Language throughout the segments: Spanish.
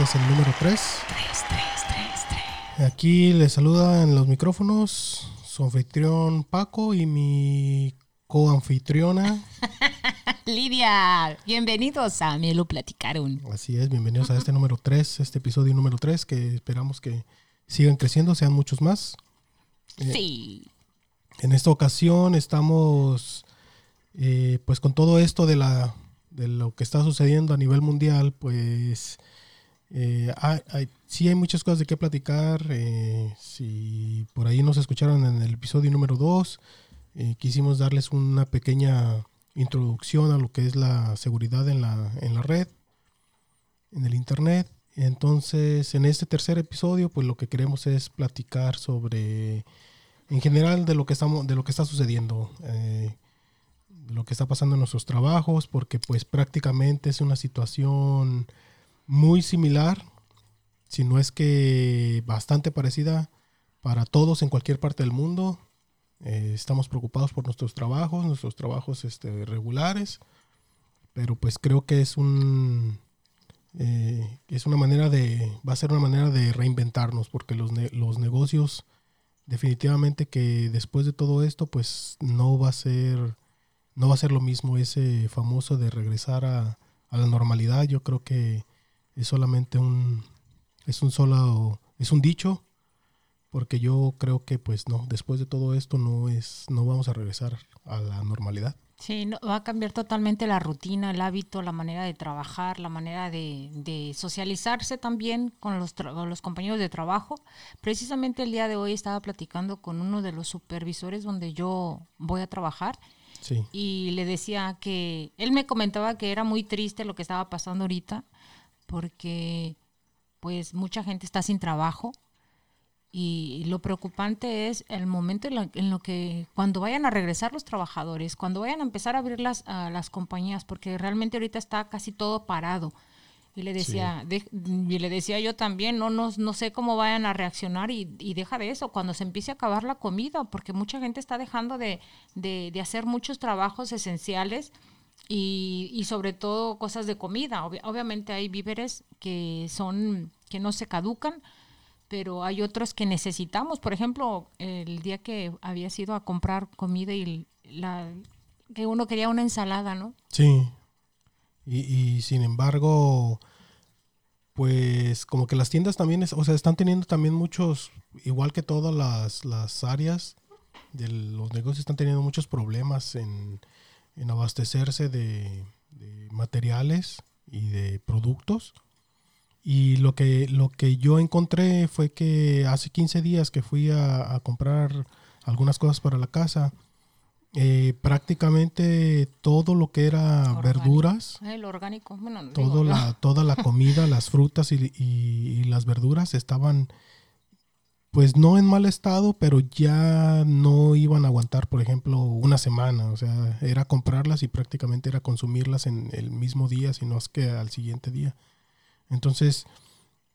Este es el número 3. 3, 3, 3, 3. Aquí les saluda en los micrófonos su anfitrión Paco y mi coanfitriona. Lidia, bienvenidos a Me lo platicaron. Así es, bienvenidos a este número 3, este episodio número 3, que esperamos que sigan creciendo, sean muchos más. Eh, Sí. En esta ocasión estamos, eh, pues con todo esto de, la, de lo que está sucediendo a nivel mundial, pues eh, hay, hay- sí hay muchas cosas de qué platicar. eh, si por ahí nos escucharon en el episodio número 2, eh, quisimos darles una pequeña introducción a lo que es la seguridad en la, en la red, en el Internet. Entonces, en este tercer episodio, pues lo que queremos es platicar sobre en general de lo que estamos de lo que está sucediendo eh, de lo que está pasando en nuestros trabajos porque pues prácticamente es una situación muy similar si no es que bastante parecida para todos en cualquier parte del mundo. Eh, estamos preocupados por nuestros trabajos nuestros trabajos este, regulares pero pues creo que es un eh, es una manera de va a ser una manera de reinventarnos porque los, ne- los negocios definitivamente que después de todo esto pues no va a ser no va a ser lo mismo ese famoso de regresar a, a la normalidad. Yo creo que es solamente un es un solo es un dicho porque yo creo que pues no después de todo esto no es no vamos a regresar a la normalidad Sí, no, va a cambiar totalmente la rutina, el hábito, la manera de trabajar, la manera de, de socializarse también con los, con los compañeros de trabajo. Precisamente el día de hoy estaba platicando con uno de los supervisores donde yo voy a trabajar sí y le decía que él me comentaba que era muy triste lo que estaba pasando ahorita porque pues mucha gente está sin trabajo y lo preocupante es el momento en lo, en lo que cuando vayan a regresar los trabajadores, cuando vayan a empezar a abrir las, a las compañías, porque realmente ahorita está casi todo parado. Y le decía, de- y le decía yo también, no, no, no sé cómo vayan a reaccionar y, y deja de eso, cuando se empiece a acabar la comida, porque mucha gente está dejando de, de, de hacer muchos trabajos esenciales y, y sobre todo cosas de comida. Obvi- obviamente hay víveres que son, que no se caducan, pero hay otros que necesitamos. Por ejemplo, el día que había sido a comprar comida y la que uno quería una ensalada, ¿no? Sí. Y, y sin embargo, pues como que las tiendas también, es- o sea, están teniendo también muchos, igual que todas las, las áreas de los negocios, están teniendo muchos problemas en, en abastecerse de, de materiales y de productos. Y lo que, lo que yo encontré fue que hace 15 días que fui a, a comprar algunas cosas para la casa, eh, prácticamente todo lo que era Orgánico. verduras, El orgánico, bueno, digo, todo la, toda la comida, las frutas y, y- y las verduras estaban, pues no en mal estado, pero ya no iban a aguantar, por ejemplo, una semana. O sea, era comprarlas y prácticamente era consumirlas en el mismo día, sino es que al siguiente día. Entonces,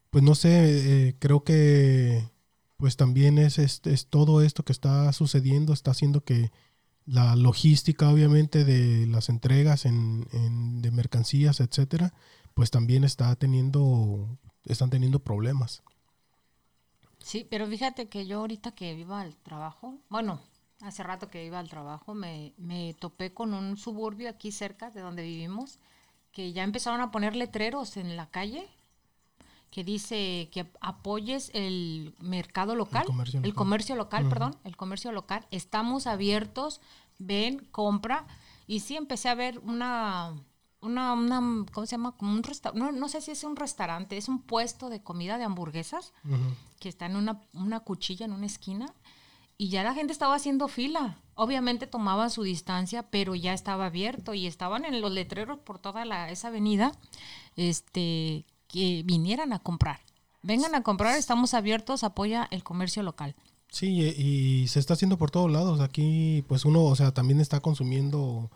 pues no sé, eh, creo que pues también es, es, es todo esto que está sucediendo, está haciendo que la logística obviamente de las entregas en, de mercancías, etcétera, pues también está teniendo, están teniendo problemas. Sí, pero fíjate que yo ahorita que iba al trabajo, bueno, hace rato que iba al trabajo, me, me topé con un suburbio aquí cerca de donde vivimos, que ya empezaron a poner letreros en la calle que dice que apoyes el mercado local, comercio el local. comercio local, perdón, el comercio local. Estamos abiertos, ven, compra. Y sí empecé a ver una, una, una ¿cómo se llama? Como un no, no sé si es un restaurante, es un puesto de comida de hamburguesas que está en una, una cuchilla en una esquina y ya la gente estaba haciendo fila. Obviamente tomaban su distancia, pero ya estaba abierto y estaban en los letreros por toda la, esa avenida este, que vinieran a comprar. Vengan a comprar, estamos abiertos, apoya el comercio local. Sí, y, y se está haciendo por todos lados. Aquí, pues uno, o sea, también está consumiendo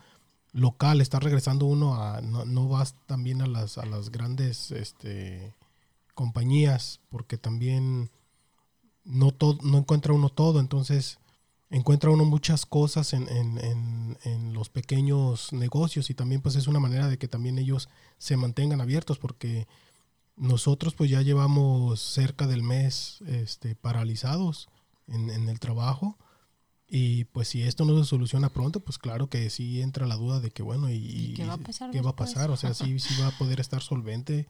local, está regresando uno a, no, no vas también a las, a las grandes este, compañías, porque también no, todo, no encuentra uno todo. Entonces, encuentra uno muchas cosas en, en, en, los pequeños negocios y también pues es una manera de que también ellos se mantengan abiertos porque nosotros pues ya llevamos cerca del mes este, paralizados en, en el trabajo y pues si esto no se soluciona pronto, pues claro que sí entra la duda de que bueno, ¿y, qué va a pasar? ¿qué va a pasar? O sea, sí, sí va a poder estar solvente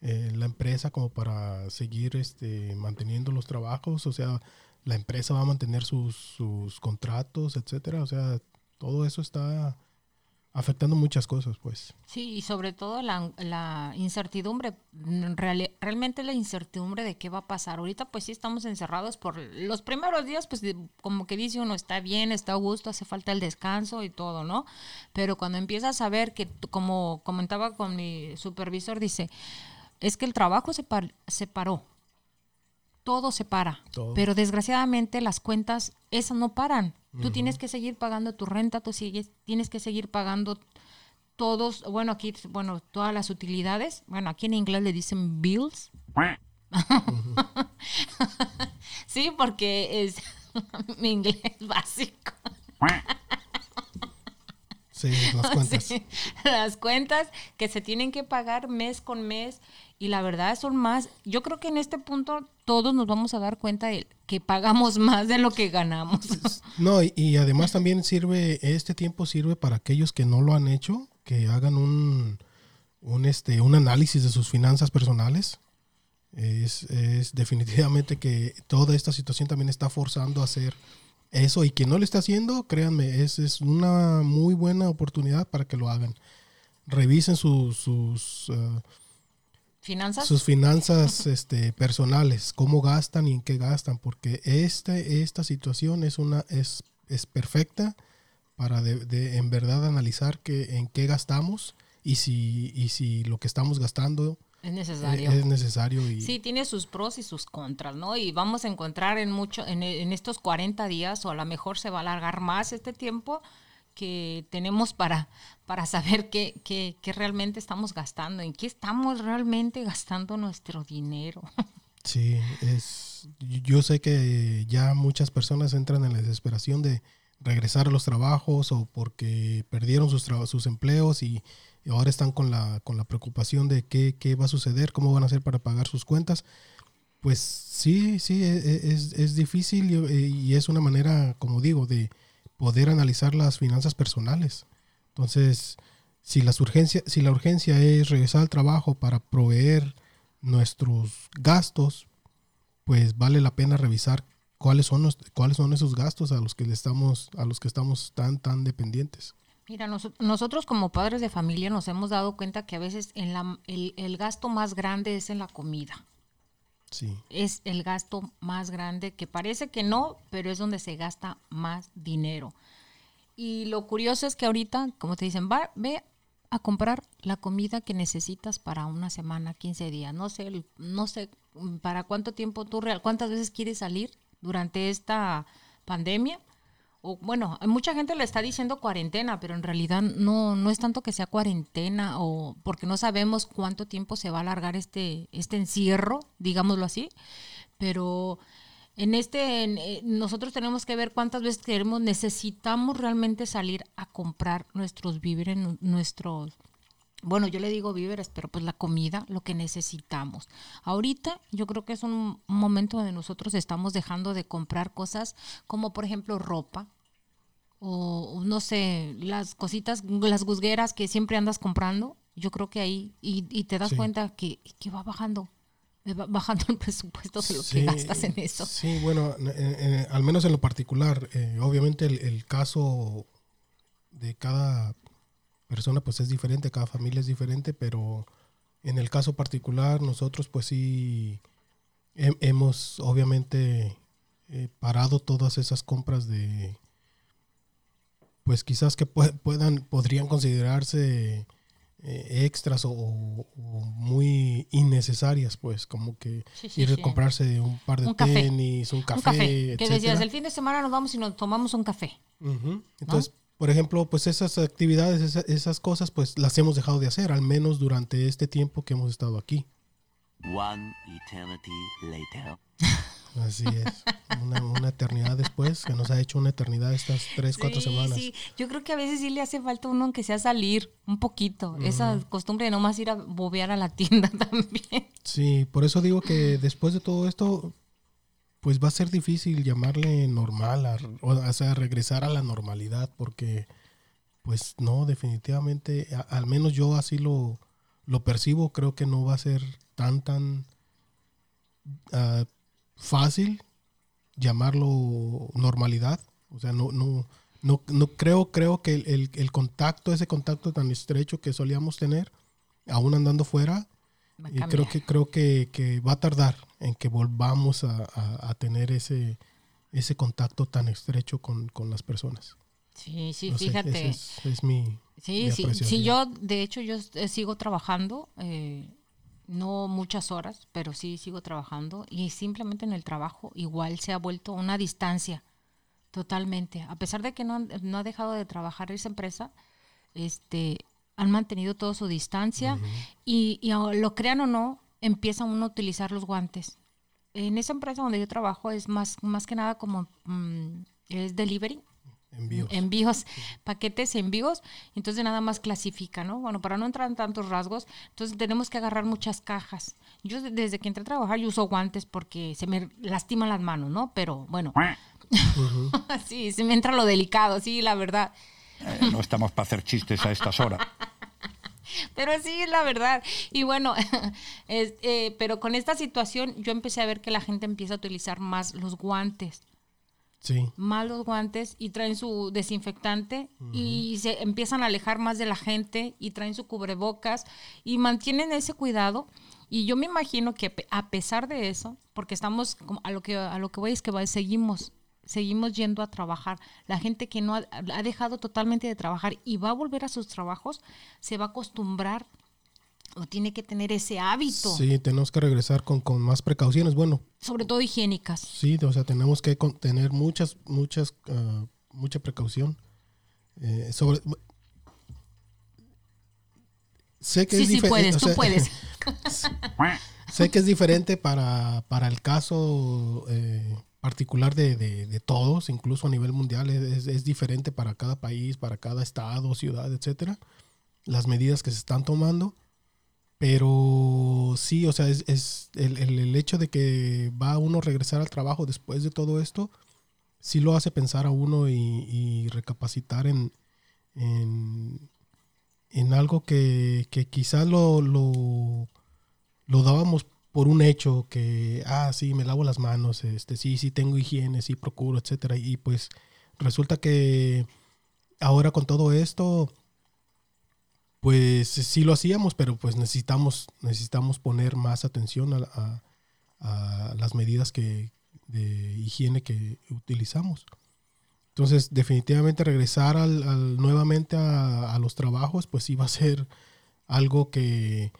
eh, la empresa como para seguir este, manteniendo los trabajos, o sea, la empresa va a mantener sus, sus contratos, etcétera, o sea, todo eso está afectando muchas cosas, pues. Sí, y sobre todo la, la incertidumbre, realmente la incertidumbre de qué va a pasar. Ahorita pues sí estamos encerrados por los primeros días, pues como que dice uno está bien, está a gusto, hace falta el descanso y todo, ¿no? Pero cuando empiezas a ver que, como comentaba con mi supervisor, dice, es que el trabajo se, se paró, todo se para, pero desgraciadamente las cuentas, esas no paran. Tú tienes que seguir pagando tu renta, tú sigues, tienes que seguir pagando todos, bueno, aquí, bueno, todas las utilidades. Bueno, aquí en inglés le dicen bills. sí, porque es mi inglés básico. Sí, las cuentas. las cuentas que se tienen que pagar mes con mes y la verdad son más, yo creo que en este punto todos nos vamos a dar cuenta de que pagamos más de lo que ganamos. No, y, además también sirve, este tiempo sirve para aquellos que no lo han hecho, que hagan un, un, este, un análisis de sus finanzas personales. Es, es definitivamente que toda esta situación también está forzando a hacer eso y quien no lo está haciendo, créanme, es, es una muy buena oportunidad para que lo hagan. Revisen sus... sus uh, ¿Finanzas? Sus finanzas este, personales, cómo gastan y en qué gastan, porque este, esta situación es, una, es, es perfecta para de, en verdad analizar que, en qué gastamos y si, y si lo que estamos gastando es necesario. Es necesario. Y... Sí, tiene sus pros y sus contras, ¿no? Y vamos a encontrar en, mucho, en, en estos 40 días, o a lo mejor se va a alargar más este tiempo, que tenemos para, para saber qué, qué, qué, realmente estamos gastando, en qué estamos realmente gastando nuestro dinero. Sí, es, yo sé que ya muchas personas entran en la desesperación de regresar a los trabajos o porque perdieron sus, sus empleos y, ahora están con la, con la preocupación de qué, qué, va a suceder, cómo van a hacer para pagar sus cuentas. Pues sí, sí, e, e, es, es difícil y, es una manera, como digo, de, poder analizar las finanzas personales. Entonces, si, las urgencia, si la urgencia es regresar al trabajo para proveer nuestros gastos, pues vale la pena revisar cuáles son los, cuáles son esos gastos a los que le estamos a los que estamos tan tan dependientes. Mira, nosotros como padres de familia nos hemos dado cuenta que a veces en la, el, el gasto más grande es en la comida. Es el gasto más grande, que parece que no, pero es donde se gasta más dinero. Y lo curioso es que ahorita, como te dicen, va, ve a comprar la comida que necesitas para una semana, 15 días. No sé, no sé para cuánto tiempo tú, cuántas veces quieres salir durante esta pandemia. O bueno, mucha gente le está diciendo cuarentena, pero en realidad no, no es tanto que sea cuarentena o porque no sabemos cuánto tiempo se va a alargar este, este encierro, digámoslo así, pero en este eh, nosotros tenemos que ver cuántas veces queremos, necesitamos realmente salir a comprar nuestros víveres, nuestros bueno, yo le digo víveres, pero pues la comida, lo que necesitamos. Ahorita yo creo que es un momento donde nosotros estamos dejando de comprar cosas como por ejemplo ropa o no sé, las cositas, las guzgueras que siempre andas comprando. Yo creo que ahí, y, te das cuenta que, que, va bajando, va bajando el presupuesto de lo que gastas en eso. Sí, bueno, al menos en lo particular, eh, obviamente el, el caso de cada persona pues es diferente, cada familia es diferente, pero en el caso particular nosotros pues sí hemos obviamente eh, parado todas esas compras de pues quizás que puedan podrían considerarse eh, extras o, muy innecesarias pues como que ir a comprarse un par de tenis un café, que decías el fin de semana nos vamos y nos tomamos un café entonces por ejemplo, pues esas actividades, esas, cosas, pues las hemos dejado de hacer, al menos durante este tiempo que hemos estado aquí. One eternity later. Así es. Una, una, eternidad después, que nos ha hecho una eternidad estas tres, cuatro semanas. Sí, yo creo que a veces sí le hace falta uno aunque sea salir un poquito. Esa costumbre de nomás ir a bobear a la tienda también. Sí, por eso digo que después de todo esto, pues va a ser difícil llamarle normal, o sea, regresar a la normalidad, porque pues no, definitivamente, al menos yo así lo, lo percibo, creo que no va a ser tan, tan uh, fácil llamarlo normalidad. O sea, no, no, no, no creo, creo que el, el, contacto, ese contacto tan estrecho que solíamos tener, aún andando fuera, y creo que creo que, que, va a tardar en que volvamos a, a, tener ese, ese contacto tan estrecho con, con las personas. Sí, sí, fíjate. es, mi. Sí, sí, sí, yo, de hecho, yo eh, sigo trabajando. Eh, no muchas horas, pero sí sigo trabajando y simplemente en el trabajo igual se ha vuelto una distancia totalmente. A pesar de que no, no ha dejado de trabajar esa empresa, este, han mantenido toda su distancia y, y, lo crean o no, empiezan uno a utilizar los guantes. En esa empresa donde yo trabajo es más, más que nada como mm, es delivery, Envíos. Envíos, paquetes envíos, entonces nada más clasifica, ¿no? Bueno, para no entrar en tantos rasgos, entonces tenemos que agarrar muchas cajas. Yo desde que entré a trabajar yo uso guantes porque se me lastiman las manos, ¿no? Pero bueno, sí, se me entra lo delicado, sí, la verdad. Eh, no estamos para hacer chistes a estas horas. Pero sí, la verdad. Y bueno, eh, pero con esta situación yo empecé a ver que la gente empieza a utilizar más los guantes malos guantes y traen su desinfectante y se empiezan a alejar más de la gente y traen su cubrebocas y mantienen ese cuidado. Y yo me imagino que a pesar de eso, porque estamos a lo que a lo que voy es que seguimos seguimos yendo a trabajar. La gente que no ha, ha, dejado totalmente de trabajar y va a volver a sus trabajos, se va a acostumbrar o tiene que tener ese hábito. Sí, tenemos que regresar con, más precauciones, bueno. Sobre todo higiénicas. Sí, o sea, tenemos que tener muchas, muchas, ah, mucha precaución. Eh, sobre, sé que sí, es sí, puedes, tú puedes. sé que es diferente para, el caso eh, particular de, todos, incluso a nivel mundial, es, diferente para cada país, para cada estado, ciudad, etcétera, las medidas que se están tomando. Pero sí, o sea, es, el, hecho de que va uno a regresar al trabajo después de todo esto, sí lo hace pensar a uno y, recapacitar en, en, algo que, que quizás lo, lo, dábamos por un hecho, que, ah, sí, me lavo las manos, este, sí, sí tengo higiene, sí procuro, etcétera. Y pues resulta que ahora con todo esto pues sí lo hacíamos, pero pues necesitamos, necesitamos poner más atención a, las medidas que, de higiene que utilizamos. Entonces, definitivamente regresar al, nuevamente a, los trabajos, pues va a ser algo que,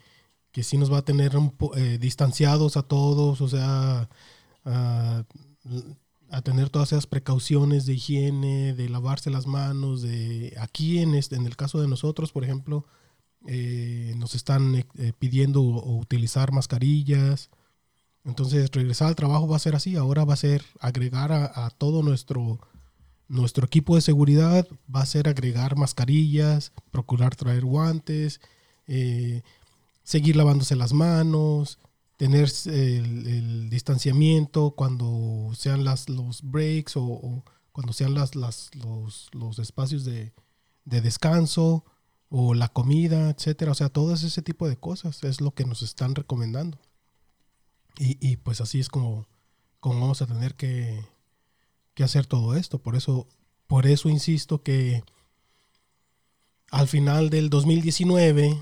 que sí nos va a tener eh, distanciados a todos, o sea, a, tener todas esas precauciones de higiene, de lavarse las manos, de aquí en, este, en el caso de nosotros, por ejemplo, eh, nos están eh, eh, pidiendo utilizar mascarillas. Entonces, regresar al trabajo va a ser así. Ahora va a ser agregar a, todo nuestro, nuestro equipo de seguridad, va a ser agregar mascarillas, procurar traer guantes, seguir lavándose las manos, tener el, distanciamiento cuando sean las, los breaks o, cuando sean las, las, los, los espacios de, de descanso o la comida, etcétera. O sea, todo ese tipo de cosas es lo que nos están recomendando. Y, pues así es como, como vamos a tener que, hacer todo esto. Por eso, por eso insisto que al final del 2019,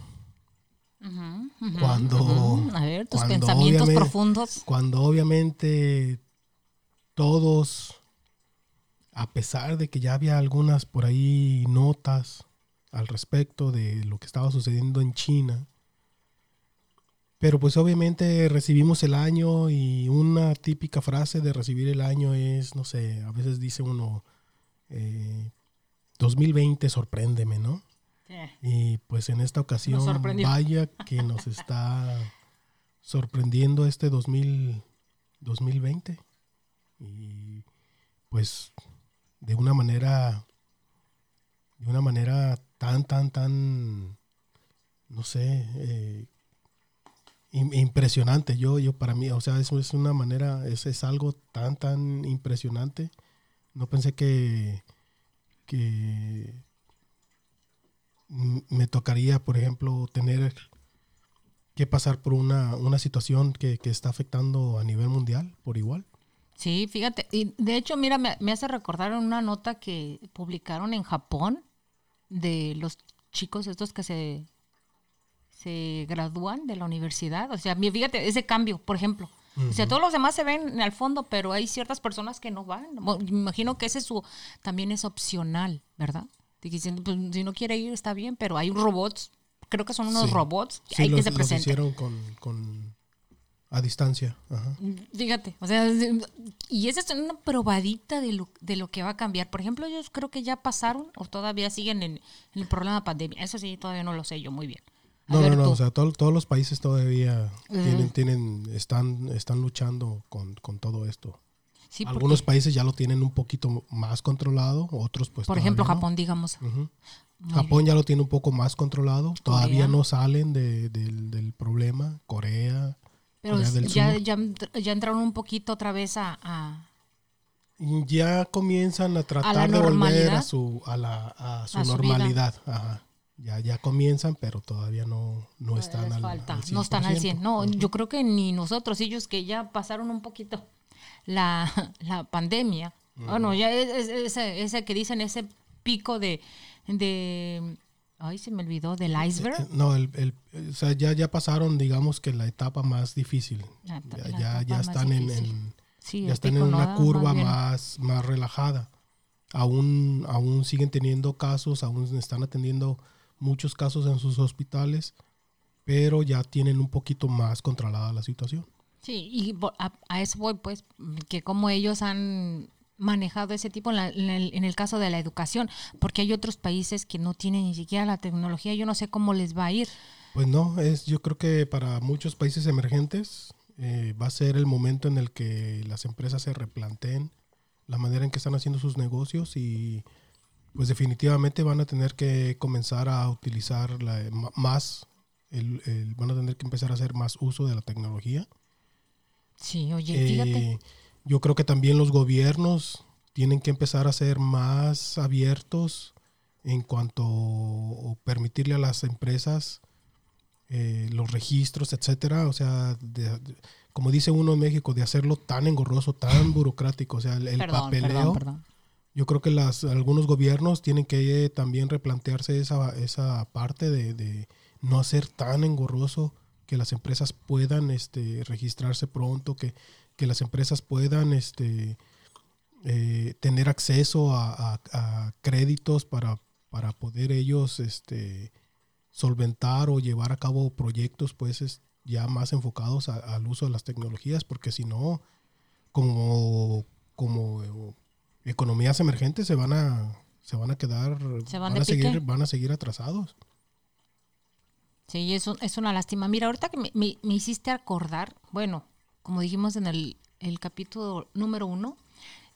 cuando... A ver, tus pensamientos profundos. Cuando obviamente todos, a pesar de que ya había algunas por ahí notas al respecto de lo que estaba sucediendo en China. Pero pues obviamente recibimos el año y una típica frase de recibir el año es, no sé, a veces dice uno, 2020 eh, sorpréndeme, ¿no? Y pues en esta ocasión, vaya que nos está sorprendiendo este 2000, 2020. y pues de una manera de una manera tan tan tan no sé eh, im- impresionante. Yo yo para mí o sea eso es una manera es, es algo tan tan impresionante. No pensé que que me tocaría por ejemplo tener que pasar por una, una situación que, que está afectando a nivel mundial por igual Sí, fíjate. Y de hecho, mira, me, me hace recordar una nota que publicaron en Japón de los chicos estos que se, se gradúan de la universidad. O sea, fíjate, ese cambio, por ejemplo. O sea, todos los demás se ven al fondo, pero hay ciertas personas que no van. Bueno, me imagino que ese es su, también es opcional, ¿verdad? Dicen, pues, si no quiere ir, está bien, pero hay robots, creo que son unos Sí. robots que Sí, hay que los- se los hicieron con, con- a distancia. Ajá. Fíjate, o sea, y esa es una probadita de lo, de lo que va a cambiar. Por ejemplo, ellos creo que ya pasaron o todavía siguen en, en el problema de pandemia. Eso sí, todavía no lo sé yo muy bien. A No, ver, no, no, o sea, todo- todos los países todavía tienen, tienen, están, están luchando con, con todo esto. Sí, porque, Algunos países ya lo tienen un poquito más controlado, otros pues por ejemplo, no. Japón, digamos. Japón ya lo tiene un poco más controlado, todavía no salen de- del, del problema. Corea, Pero Corea del ya, Sur. ya, ya entraron un poquito otra vez a... a- ya comienzan a tratar de volver a su, a la, a su normalidad. Ajá. Ya, ya comienzan, pero todavía no, no están al, al no están al 100. 100%. No, yo creo que ni nosotros, ellos que ya pasaron un poquito la, la pandemia. Bueno, ya es, es- ese, ese que dicen, ese pico de, de... Ay, se me olvidó, del iceberg. Eh, No, el, el- o sea, ya, ya pasaron, digamos que la etapa más difícil. La Ya, la ya, más están en, en- Sí, ya están en una ¿no? curva bien. más, más relajada. Aún, aún siguen teniendo casos, aún están atendiendo muchos casos en sus hospitales, pero ya tienen un poquito más controlada la situación. Sí, y a, eso voy, pues, que como ellos han manejado ese tipo en, la- el, caso de la educación, porque hay otros países que no tienen ni siquiera la tecnología, yo no sé cómo les va a ir. Pues no, es, yo creo que para muchos países emergentes eh, va a ser el momento en el que las empresas se replanteen la manera en que están haciendo sus negocios y pues definitivamente van a tener que comenzar a utilizar la- más, el- el- van a tener que empezar a hacer más uso de la tecnología. Sí, oye, fíjate. Eh, yo creo que también los gobiernos tienen que empezar a ser más abiertos en cuanto o permitirle a las empresas eh, los registros, etcétera. O sea, de- de- como dice uno en México, de hacerlo tan engorroso, tan burocrático. O sea, el, el perdón, papeleo. perdón, perdón. Yo creo que las, algunos gobiernos tienen que eh, también replantearse esa, esa parte de, de no hacer tan engorroso que las empresas puedan este, registrarse pronto, que, que las empresas puedan este, eh, tener acceso a, a- a créditos para, para poder ellos este, solventar o llevar a cabo proyectos pues es- ya más enfocados a- al uso de las tecnologías, porque si no, como, como economías emergentes se van a se van a quedar Se van a seguir van a seguir atrasados Sí, es, un- es una lástima. Mira, ahorita que me, hiciste acordar, bueno, como dijimos en el, el capítulo número uno,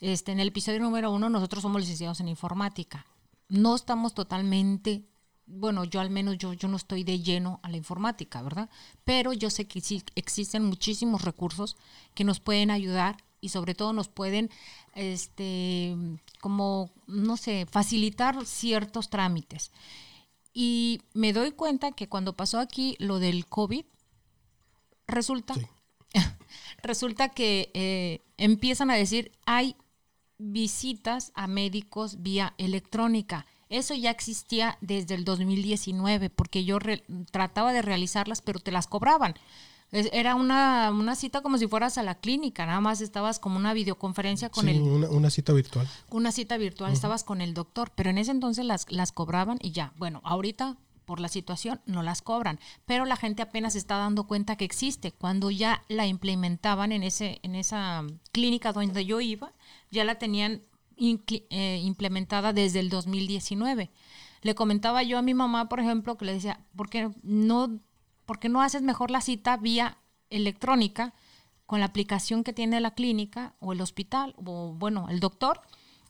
este, en el episodio número uno, nosotros somos licenciados en informática. No estamos totalmente, bueno, yo al menos yo, yo no estoy de lleno a la informática, ¿verdad? Pero yo sé que sí existen muchísimos recursos que nos pueden ayudar y sobre todo nos pueden, este, como, no sé, facilitar ciertos trámites. Y me doy cuenta que cuando pasó aquí lo del COVID, resulta, Sí. resulta que eh, empiezan a decir, hay visitas a médicos vía electrónica. Eso ya existía desde el 2019, porque yo re- trataba de realizarlas, pero te las cobraban. Era una, una cita como si fueras a la clínica, nada más estabas como una videoconferencia con Sí, el una, una cita virtual una cita virtual, estabas con el doctor, pero en ese entonces las, las cobraban y ya. Bueno, ahorita por la situación no las cobran, pero la gente apenas está dando cuenta que existe. Cuando ya la implementaban en, ese, en esa clínica donde yo iba, ya la tenían eh, implementada desde el 2019. Le comentaba yo a mi mamá, por ejemplo, que le decía, ¿por qué no, por qué no haces mejor la cita vía electrónica? con la aplicación que tiene la clínica o el hospital o bueno, el doctor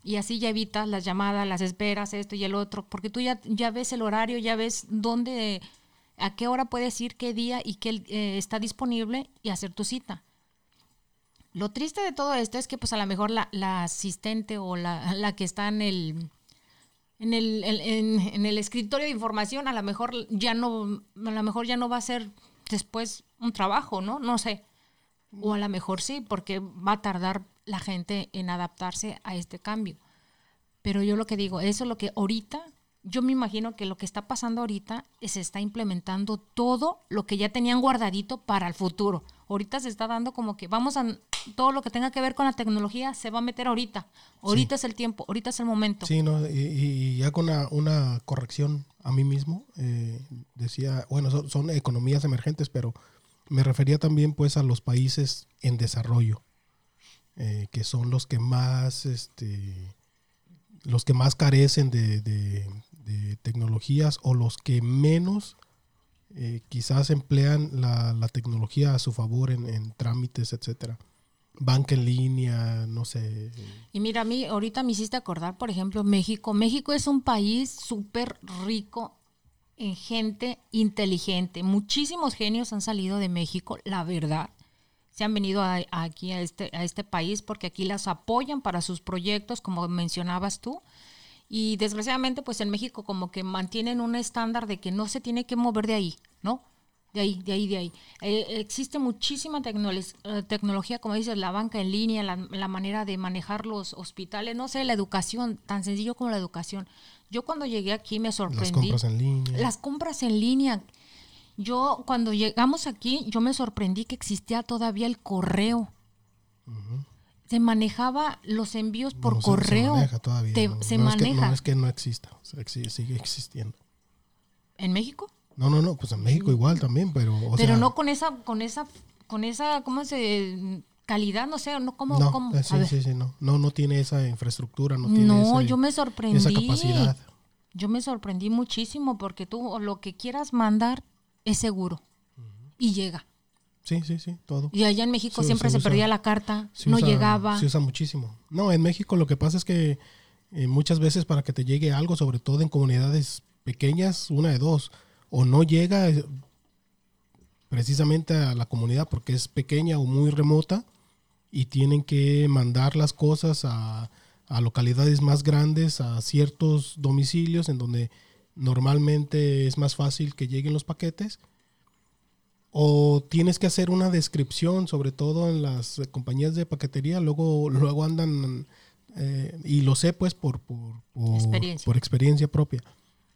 y así ya evitas las llamadas, las esperas, esto y el otro, porque tú ya, ya ves el horario, ya ves dónde, a qué hora puedes ir, qué día y qué eh, está disponible y hacer tu cita. Lo triste de todo esto es que pues a lo mejor la, la asistente o la, la, que está en el, en el, en, en el escritorio de información a lo mejor ya no, a lo mejor ya no va a ser después un trabajo, ¿no? No sé. O a lo mejor sí, porque va a tardar la gente en adaptarse a este cambio. Pero yo lo que digo, eso es lo que ahorita, yo me imagino que lo que está pasando ahorita es se está implementando todo lo que ya tenían guardadito para el futuro. Ahorita se está dando como que vamos a todo lo que tenga que ver con la tecnología se va a meter ahorita. Ahorita sí. es el tiempo, ahorita es el momento. Sí, no, y, y ya con una, una, corrección a mí mismo, eh, decía, bueno, son, son economías emergentes, pero me refería también pues a los países en desarrollo eh, que son los que más, este, los que más carecen de, de, de tecnologías o los que menos eh, quizás emplean la, la, tecnología a su favor en, en, trámites, etcétera. Banca en línea, no sé. Y mira, a mí ahorita me hiciste acordar, por ejemplo, México. México es un país súper rico en gente inteligente. Muchísimos genios han salido de México, la verdad se han venido a, a aquí a este, a este país porque aquí las apoyan para sus proyectos, como mencionabas tú. Y desgraciadamente, pues en México como que mantienen un estándar de que no se tiene que mover de ahí, ¿no? De ahí, de ahí, de ahí. Eh, existe muchísima tecno tecnología, como dices, la banca en línea, la, la, manera de manejar los hospitales, no sé, la educación, tan sencillo como la educación. Yo cuando llegué aquí me sorprendí. Las compras en línea. Las compras en línea. Yo cuando llegamos aquí, yo me sorprendí que existía todavía el correo. Uh -huh. Se manejaba los envíos por no, correo. Se, maneja todavía. Te, no, se no maneja. Es que, no es que no exista, sigue existiendo. ¿En México? No, no, no, pues en México igual también, pero. O pero sea, no con esa, con esa, con esa, ¿cómo se calidad, no sé, no cómo, no, cómo? Eh, sí, sí, sí, no, no, no tiene esa infraestructura, no tiene no, ese, yo me sorprendí. esa capacidad. Yo me sorprendí muchísimo porque tú lo que quieras mandar es seguro uh -huh. y llega. Sí, sí, sí, todo. Y allá en México sí, siempre se, se usa, perdía la carta, no usa, llegaba. Se usa muchísimo. No, en México lo que pasa es que eh, muchas veces para que te llegue algo, sobre todo en comunidades pequeñas, una de dos, o no llega eh, precisamente a la comunidad porque es pequeña o muy remota y tienen que mandar las cosas a, a localidades más grandes, a ciertos domicilios en donde normalmente es más fácil que lleguen los paquetes o tienes que hacer una descripción, sobre todo en las compañías de paquetería, luego, luego andan, eh, y lo sé pues por, por, por, experiencia. por experiencia propia,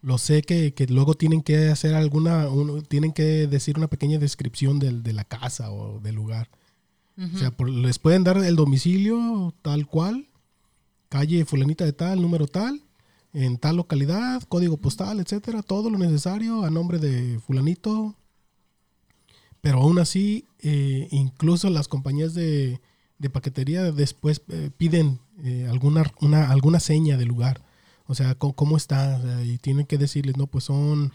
lo sé que, que, luego tienen que hacer alguna, un, tienen que decir una pequeña descripción del, de la casa o del lugar. Uh -huh. O sea, les pueden dar el domicilio tal cual, calle fulanita de tal, número tal, en tal localidad, código postal, etcétera, todo lo necesario a nombre de fulanito, pero aún así, eh, incluso las compañías de, de paquetería después eh, piden eh, alguna, una, alguna seña del lugar. O sea, ¿cómo, cómo está? O sea, y tienen que decirles, no, pues son...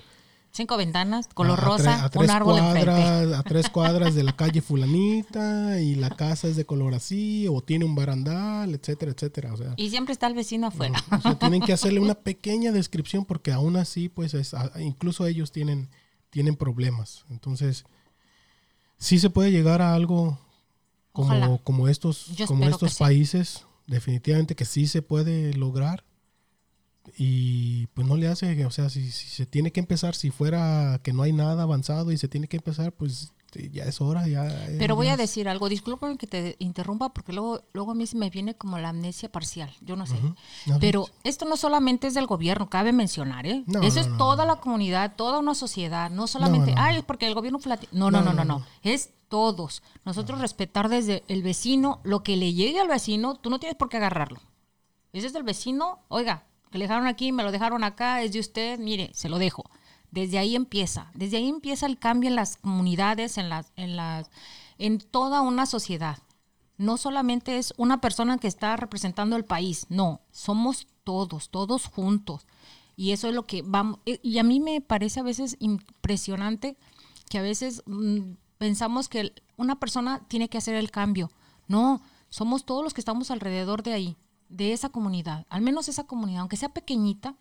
Cinco ventanas, color a, rosa, a, a tres un árbol cuadras, A tres cuadras de la calle fulanita y la casa es de color así o tiene un barandal, etcétera, etcétera. O sea, y siempre está el vecino afuera. No, o sea, tienen que hacerle una pequeña descripción porque aún así, pues, es, incluso ellos tienen, tienen problemas. Entonces sí se puede llegar a algo como, como estos, como estos países, sí. definitivamente que sí se puede lograr. Y pues no le hace, o sea, si, si, se tiene que empezar, si fuera que no hay nada avanzado y se tiene que empezar, pues ya es hora. Ya, Pero voy es. a decir algo, disculpen que te interrumpa porque luego, luego a mí se me viene como la amnesia parcial, yo no sé. Uh -huh. Pero esto no solamente es del gobierno, cabe mencionar, ¿eh? No, Eso no, es no, toda la comunidad, toda una sociedad, no solamente, ay, es porque el gobierno no, no, no, no, no, es todos. Nosotros respetar desde el vecino, lo que le llegue al vecino, tú no tienes por qué agarrarlo. Es desde el vecino, oiga, que le dejaron aquí, me lo dejaron acá, es de usted, mire, se lo dejo. Desde ahí empieza, desde ahí empieza el cambio en las comunidades, en las, en las, en toda una sociedad. No solamente es una persona que está representando el país, no, somos todos, todos juntos. Y eso es lo que vamos, y a mí me parece a veces impresionante que a veces mmm, pensamos que una persona tiene que hacer el cambio. No, somos todos los que estamos alrededor de ahí, de esa comunidad, al menos esa comunidad, aunque sea pequeñita,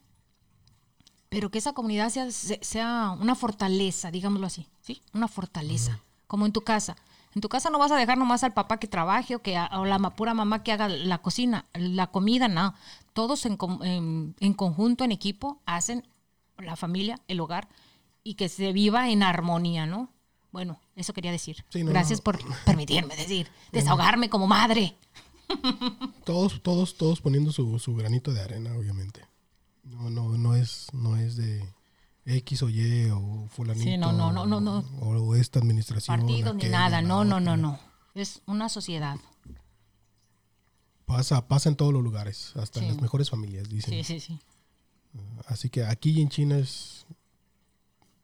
pero que esa comunidad sea, se- sea una fortaleza, digámoslo así, ¿sí? Una fortaleza, como en tu casa. En tu casa no vas a dejar nomás al papá que trabaje o, que, o la pura mamá que haga la cocina, la comida, no. Todos en, en- en conjunto, en equipo, hacen la familia, el hogar, y que se viva en armonía, ¿no? Bueno, eso quería decir. Sí, no, Gracias no. por permitirme decir, desahogarme como madre. Todos, todos, todos poniendo su, su granito de arena, obviamente. No, no, no es, no es de X o Y o fulanito. Sí, no, no, no, no, no. O, esta administración. Partidos ni nada, no, no, no, no. Es una sociedad. Pasa, pasa en todos los lugares, hasta en las mejores familias, dicen. Sí, sí, sí. Así que aquí en China es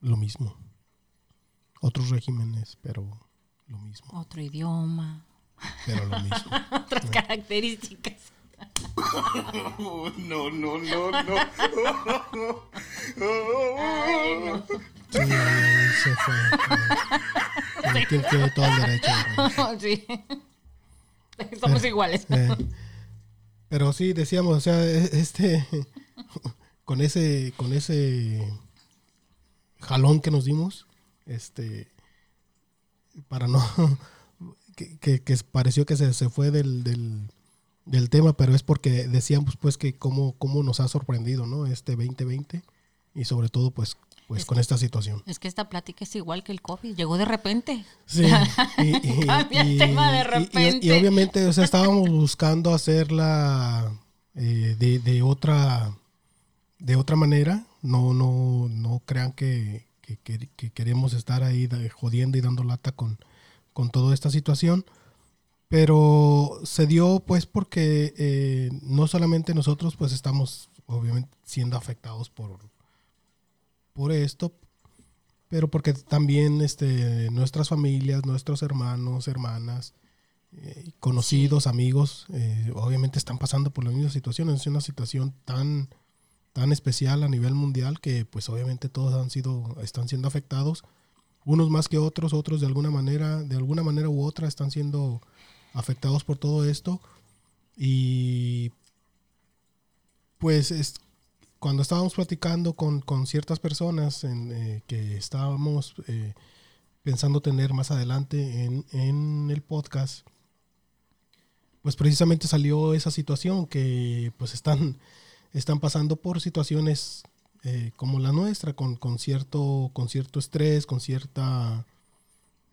lo mismo. Otros regímenes, pero lo mismo. Otro idioma, Pero lo mismo. otras características. No, no, no, no. Sí, se fue. Tiene, tiene- todo el derecho. ¿no? sí. Somos iguales. Eh, pero sí, decíamos, o sea, e- este, con ese, con ese jalón que nos dimos, este, para no, que, que- que pareció que se, se fue del, del, del tema, pero es porque decíamos pues que cómo, cómo nos ha sorprendido, ¿no? Este 2020 y sobre todo pues, pues Es- con esta situación. Es que esta plática es igual que el COVID. Llegó de repente. Sí, y, y- Cambia el y- tema de repente. y obviamente, o sea, estábamos buscando hacerla eh, de, de otra de otra manera. No, no, no crean que, que- que- que queremos estar ahí jodiendo y dando lata con, con toda esta situación. Pero se dio pues porque eh, no solamente nosotros pues estamos obviamente siendo afectados por, por esto, pero porque también este, nuestras familias, nuestros hermanos, hermanas, eh, conocidos, amigos, eh, obviamente están pasando por la misma situación. Es una situación tan, tan especial a nivel mundial que pues obviamente todos han sido, están siendo afectados, unos más que otros, otros de alguna manera, de alguna manera u otra están siendo afectados por todo esto. Y pues es, cuando estábamos platicando con, con ciertas personas en, eh, que estábamos eh, pensando tener más adelante en, en el podcast, pues precisamente salió esa situación que pues están, están pasando por situaciones eh, como la nuestra, con, con, cierto, con cierto estrés, con cierta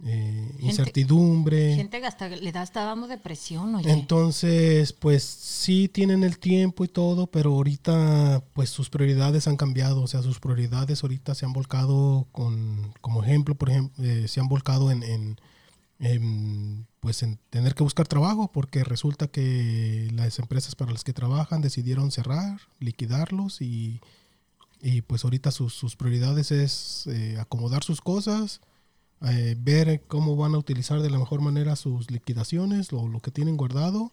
eh, incertidumbre. Gente que hasta le da, está dando depresión, oye. Entonces, pues sí tienen el tiempo y todo, pero ahorita pues sus prioridades han cambiado, o sea, sus prioridades ahorita se han volcado con, como ejemplo, por ejemplo, eh, se han volcado en, en, en, pues en tener que buscar trabajo, porque resulta que las empresas para las que trabajan decidieron cerrar, liquidarlos y, y pues ahorita sus, sus prioridades es eh, acomodar sus cosas, eh, ver cómo van a utilizar de la mejor manera sus liquidaciones, lo, que tienen guardado,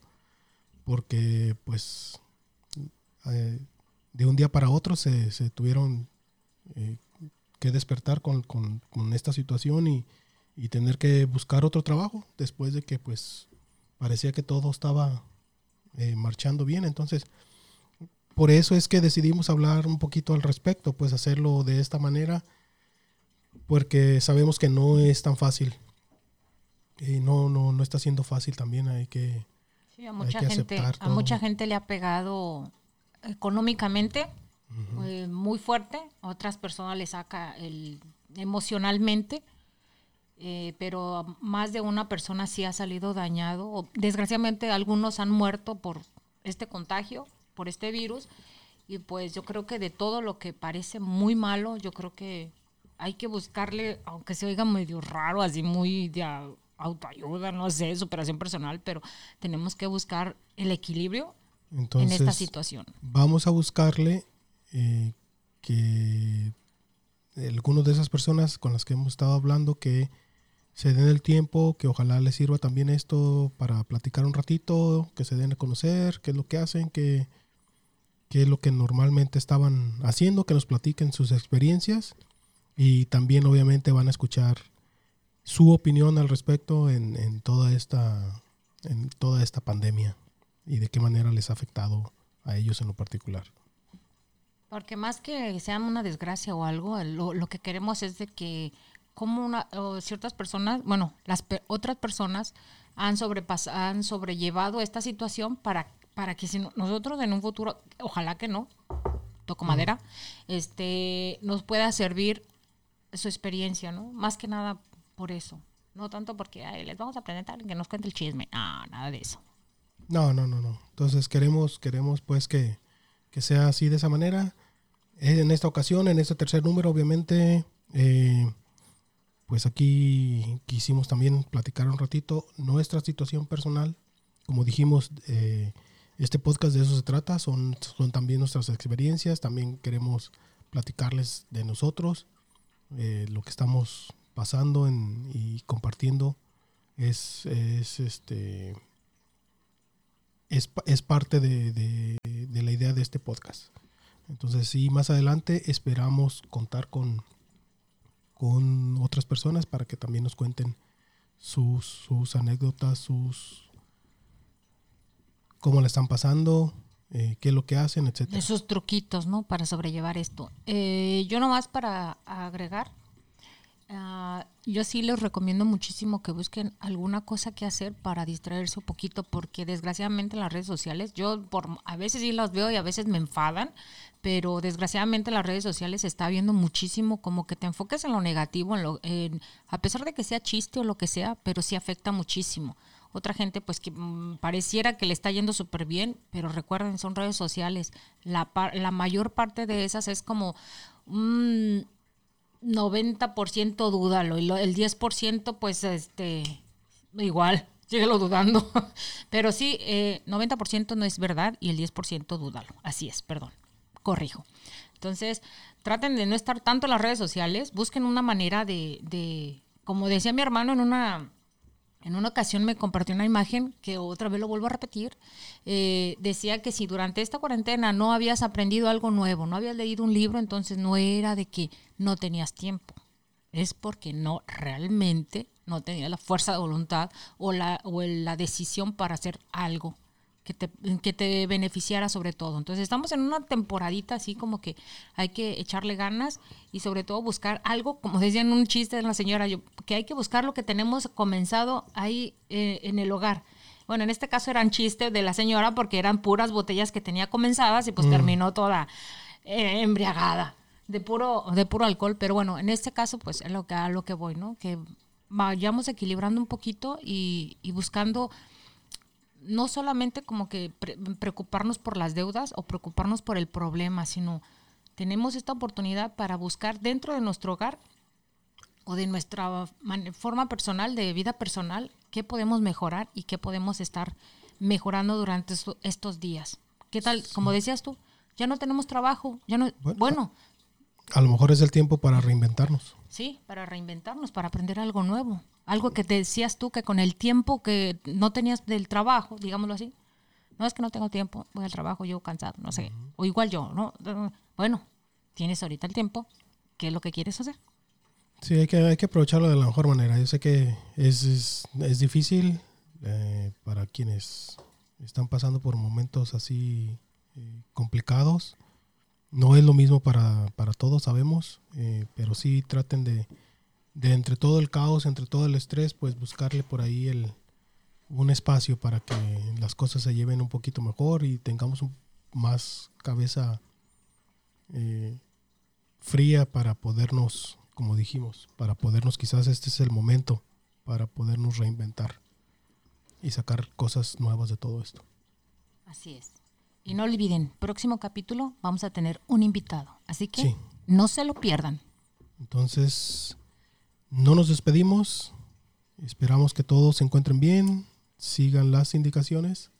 porque pues eh, de un día para otro se, se tuvieron eh, que despertar con, con, con esta situación y, y, tener que buscar otro trabajo después de que pues parecía que todo estaba eh, marchando bien. Entonces, por eso es que decidimos hablar un poquito al respecto, pues hacerlo de esta manera porque sabemos que no es tan fácil. Y no, no, no está siendo fácil también, hay que... Sí, a mucha, que gente, aceptar a todo. mucha gente le ha pegado económicamente eh, muy fuerte, a otras personas le saca el, emocionalmente, eh, pero más de una persona sí ha salido dañado. O, desgraciadamente algunos han muerto por este contagio, por este virus, y pues yo creo que de todo lo que parece muy malo, yo creo que hay que buscarle, aunque se oiga medio raro, así muy de autoayuda, no sé, superación personal, pero tenemos que buscar el equilibrio Entonces, en esta situación. vamos a buscarle eh, que algunas de esas personas con las que hemos estado hablando que se den el tiempo, que ojalá les sirva también esto para platicar un ratito, que se den a conocer, qué es lo que hacen, qué, qué es lo que normalmente estaban haciendo, que nos platiquen sus experiencias y también obviamente van a escuchar su opinión al respecto en, en toda esta en toda esta pandemia y de qué manera les ha afectado a ellos en lo particular. Porque más que sea una desgracia o algo, lo, lo que queremos es de que como una, o ciertas personas, bueno, las pe- otras personas han, han sobrellevado esta situación para, para que si no- nosotros en un futuro, ojalá que no, toco madera, este, nos pueda servir su experiencia, ¿no? Más que nada por eso. No tanto porque "Ay, les vamos a presentar que nos cuente el chisme. No, nada de eso. No, no, no, no. Entonces queremos, queremos pues que, que sea así de esa manera. Eh, En esta ocasión, en este tercer número, obviamente, eh, pues aquí quisimos también platicar un ratito nuestra situación personal. Como dijimos, eh, este podcast de eso se trata, son, son también nuestras experiencias, también queremos platicarles de nosotros, eh, lo que estamos pasando en- y compartiendo es, es este es, es parte de, de- de la idea de este podcast. Entonces, sí, más adelante esperamos contar con, con otras personas para que también nos cuenten sus, sus anécdotas, sus cómo le están pasando, eh, qué es lo que hacen, etcétera. Esos truquitos, ¿no? Para sobrellevar esto. Eh, yo nomás para agregar, ah, yo sí les recomiendo muchísimo que busquen alguna cosa que hacer para distraerse un poquito, porque desgraciadamente en las redes sociales, yo por a veces sí las veo y a veces me enfadan, pero desgraciadamente en las redes sociales se está viendo muchísimo como que te enfoques en lo negativo, en lo, en- a pesar de que sea chiste o lo que sea, pero sí afecta muchísimo. Otra gente, pues que mm, pareciera que le está yendo súper bien, pero recuerden, son redes sociales. La, la mayor parte de esas es como un 90% dúdalo y lo- el 10% pues este igual, síguelo dudando. Pero sí, eh, 90% no es verdad y el 10% dúdalo. Así es, perdón, corrijo. Entonces, traten de no estar tanto en las redes sociales, busquen una manera de, de como decía mi hermano en una en una ocasión me compartió una imagen que otra vez lo vuelvo a repetir. eh, decía que si durante esta cuarentena no habías aprendido algo nuevo, no habías leído un libro, entonces no era de que no tenías tiempo. Es porque no realmente no tenías la fuerza de voluntad o la, o la decisión para hacer algo que te, que te beneficiara sobre todo. Entonces estamos en una temporadita así como que hay que echarle ganas y sobre todo buscar algo, como decía en un chiste de la señora, yo, que hay que buscar lo que tenemos comenzado ahí eh, en el hogar. Bueno, en este caso eran chistes de la señora porque eran puras botellas que tenía comenzadas y pues terminó toda eh, embriagada de puro de puro alcohol, pero bueno, en este caso pues es lo que a lo que voy, ¿no? Que vayamos equilibrando un poquito y, y buscando no solamente como que pre- preocuparnos por las deudas o preocuparnos por el problema, sino tenemos esta oportunidad para buscar dentro de nuestro hogar o de nuestra forma personal, de vida personal, qué podemos mejorar y qué podemos estar mejorando durante esto- estos días. ¿Qué tal? Como decías tú, ya no tenemos trabajo, ya no, Bueno, bueno A lo mejor es el tiempo para reinventarnos. Sí, para reinventarnos, para aprender algo nuevo. Algo que te decías tú que con el tiempo que no tenías del trabajo, digámoslo así. No es que no tengo tiempo, voy al trabajo, yo cansado, no sé. O igual yo, ¿no? Bueno, tienes ahorita el tiempo, ¿qué es lo que quieres hacer? Sí, hay que, hay que aprovecharlo de la mejor manera. Yo sé que es, es, es difícil eh, para quienes están pasando por momentos así eh, complicados. No es lo mismo para, para todos, sabemos, eh, pero sí traten de, de entre todo el caos, entre todo el estrés, pues buscarle por ahí el, un espacio para que las cosas se lleven un poquito mejor y tengamos un- más cabeza eh, fría para podernos, como dijimos, para podernos quizás este es el momento para podernos reinventar y sacar cosas nuevas de todo esto. Así es. Y no olviden, próximo capítulo vamos a tener un invitado. Así que Sí. no se lo pierdan. Entonces, no nos despedimos. Esperamos que todos se encuentren bien. Sigan las indicaciones.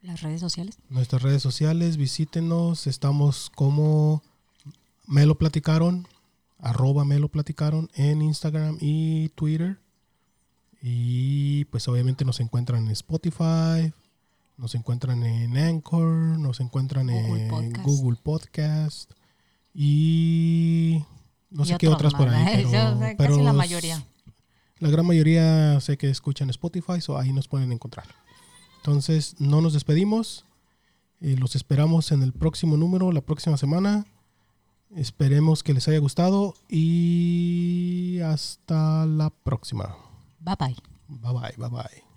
Las redes sociales. Nuestras redes sociales, visítenos. Estamos como me lo platicaron, arroba me lo platicaron en Instagram y Twitter. Y pues obviamente nos encuentran en Spotify, nos encuentran en Anchor, nos encuentran Google en Podcast. Google Podcast y no Y sé qué otras por ahí. Pero, Eso, o sea, pero casi la mayoría. La gran mayoría sé que escuchan Spotify, o ahí nos pueden encontrar. Entonces, no nos despedimos. Eh, los esperamos en el próximo número, la próxima semana. Esperemos que les haya gustado y hasta la próxima. Bye bye. Bye bye, bye bye.